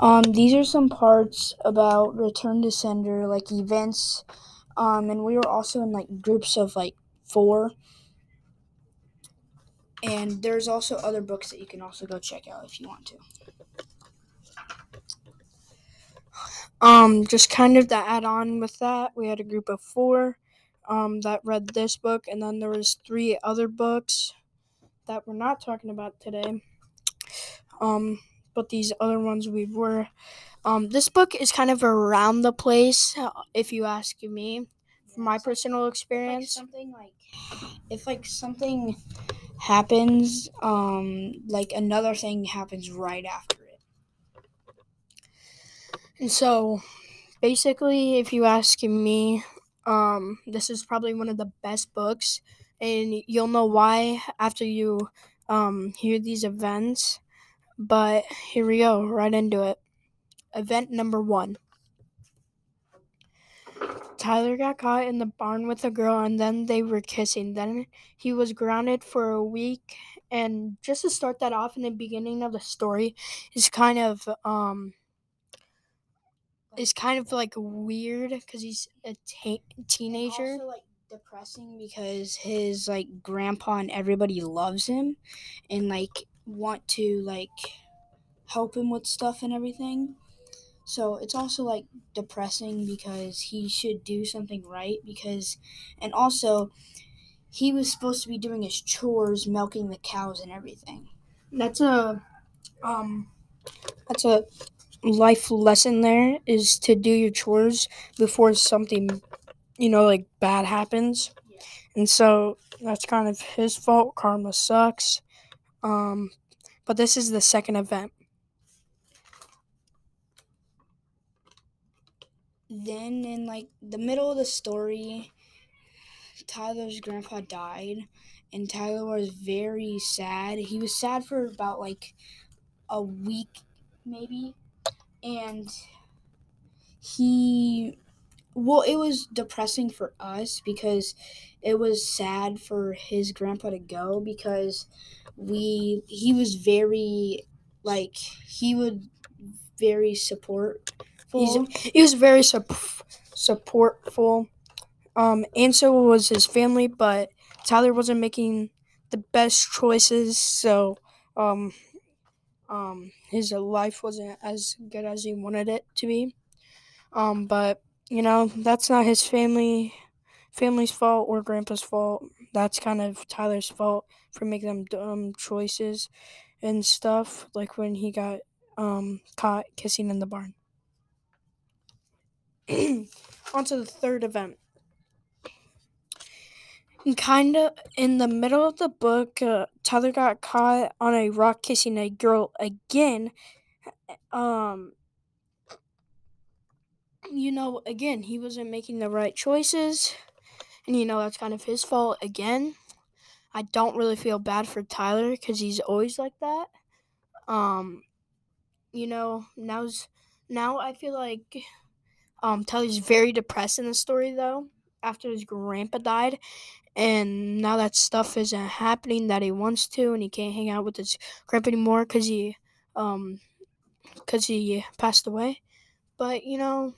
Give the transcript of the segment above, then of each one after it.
Um, these are some parts about Return to Sender, like events. Um, and we were also in like groups of like four. And there's also other books that you can also go check out if you want to. Um, just kind of to add on with that, we had a group of four um, that read this book, and then there was three other books that we're not talking about today. Um, but these other ones we were. Um, this book is kind of around the place, uh, if you ask me, from my personal Like experience. something like If like something happens, um, like another thing happens right after it. And so, basically, if you ask me, um, this is probably one of the best books, and you'll know why after you um, hear these events. But here we go, right into it. Event number one. Tyler got caught in the barn with a girl and then they were kissing. Then he was grounded for a week. And just to start that off in the beginning of the story is kind of um is kind of like weird because he's a ta- teenager. also like depressing because his like grandpa and everybody loves him and like want to like help him with stuff and everything. So it's also like depressing because he should do something right because and also he was supposed to be doing his chores, milking the cows and everything. That's a um that's a life lesson there is to do your chores before something you know like bad happens. Yeah. And so that's kind of his fault. Karma sucks. Um, but this is the second event. Then, in like the middle of the story, Tyler's grandpa died, and Tyler was very sad. He was sad for about like a week, maybe, and he well it was depressing for us because it was sad for his grandpa to go because we he was very like he would very support he's, he was very sup- supportful. Um and so was his family but tyler wasn't making the best choices so um um his life wasn't as good as he wanted it to be. Um but you know that's not his family family's fault or grandpa's fault. That's kind of tyler's fault for making them dumb choices and stuff like when he got um caught kissing in the barn. On to the third event. Kind of in the middle of the book uh, tyler got caught on a rock kissing a girl again um you know again he wasn't making the right choices and you know that's kind of his fault again. I don't really feel bad for tyler because he's always like that. Um you know now's now i feel like um tyler's very depressed in the story though after his grandpa died. And now that stuff isn't happening that he wants to and he can't hang out with his grandpa anymore because he um because he passed away. But you know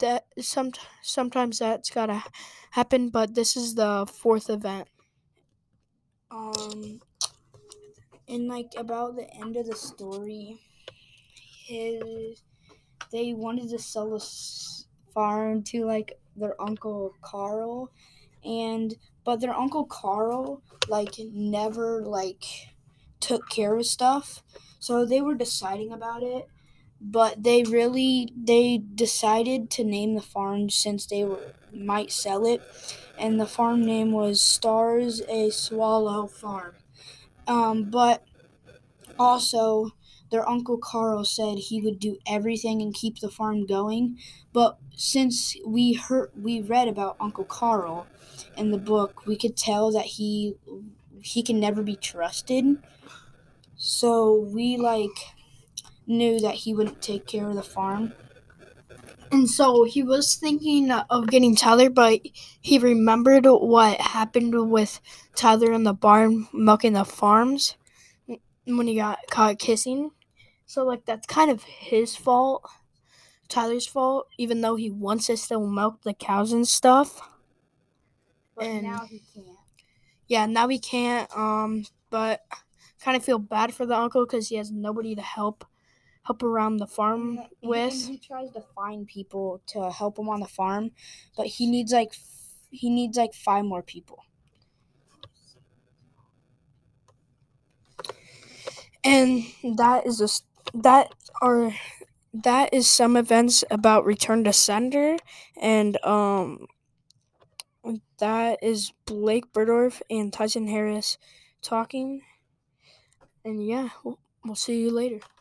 that some sometimes that's gotta happen but this is the fourth event. Um and like about the end of the story his they wanted to sell the farm to like their uncle carl and but their uncle carl like never like took care of stuff so they were deciding about it but they really they decided to name the farm since they were might sell it and the farm name was stars a swallow farm. Um, but also their uncle carl said he would do everything and keep the farm going but since we heard we read about uncle carl in the book we could tell that he he can never be trusted. So we like knew that he wouldn't take care of the farm. And so he was thinking of getting Tyler, but he remembered what happened with Tyler in the barn milking the farms when he got caught kissing. So like that's kind of his fault, Tyler's fault, even though he wants to still milk the cows and stuff. But And- now he can't. Yeah, now he can't. Um, but kind of feel bad for the uncle because he has nobody to help help around the farm And- and with. he tries to find people to help him on the farm, but he needs like he needs like five more people. And that is just that are that is some events about Return to Sender, and um, that is Blake Burdorf and Tyson Harris talking. And yeah, we'll, we'll see you later.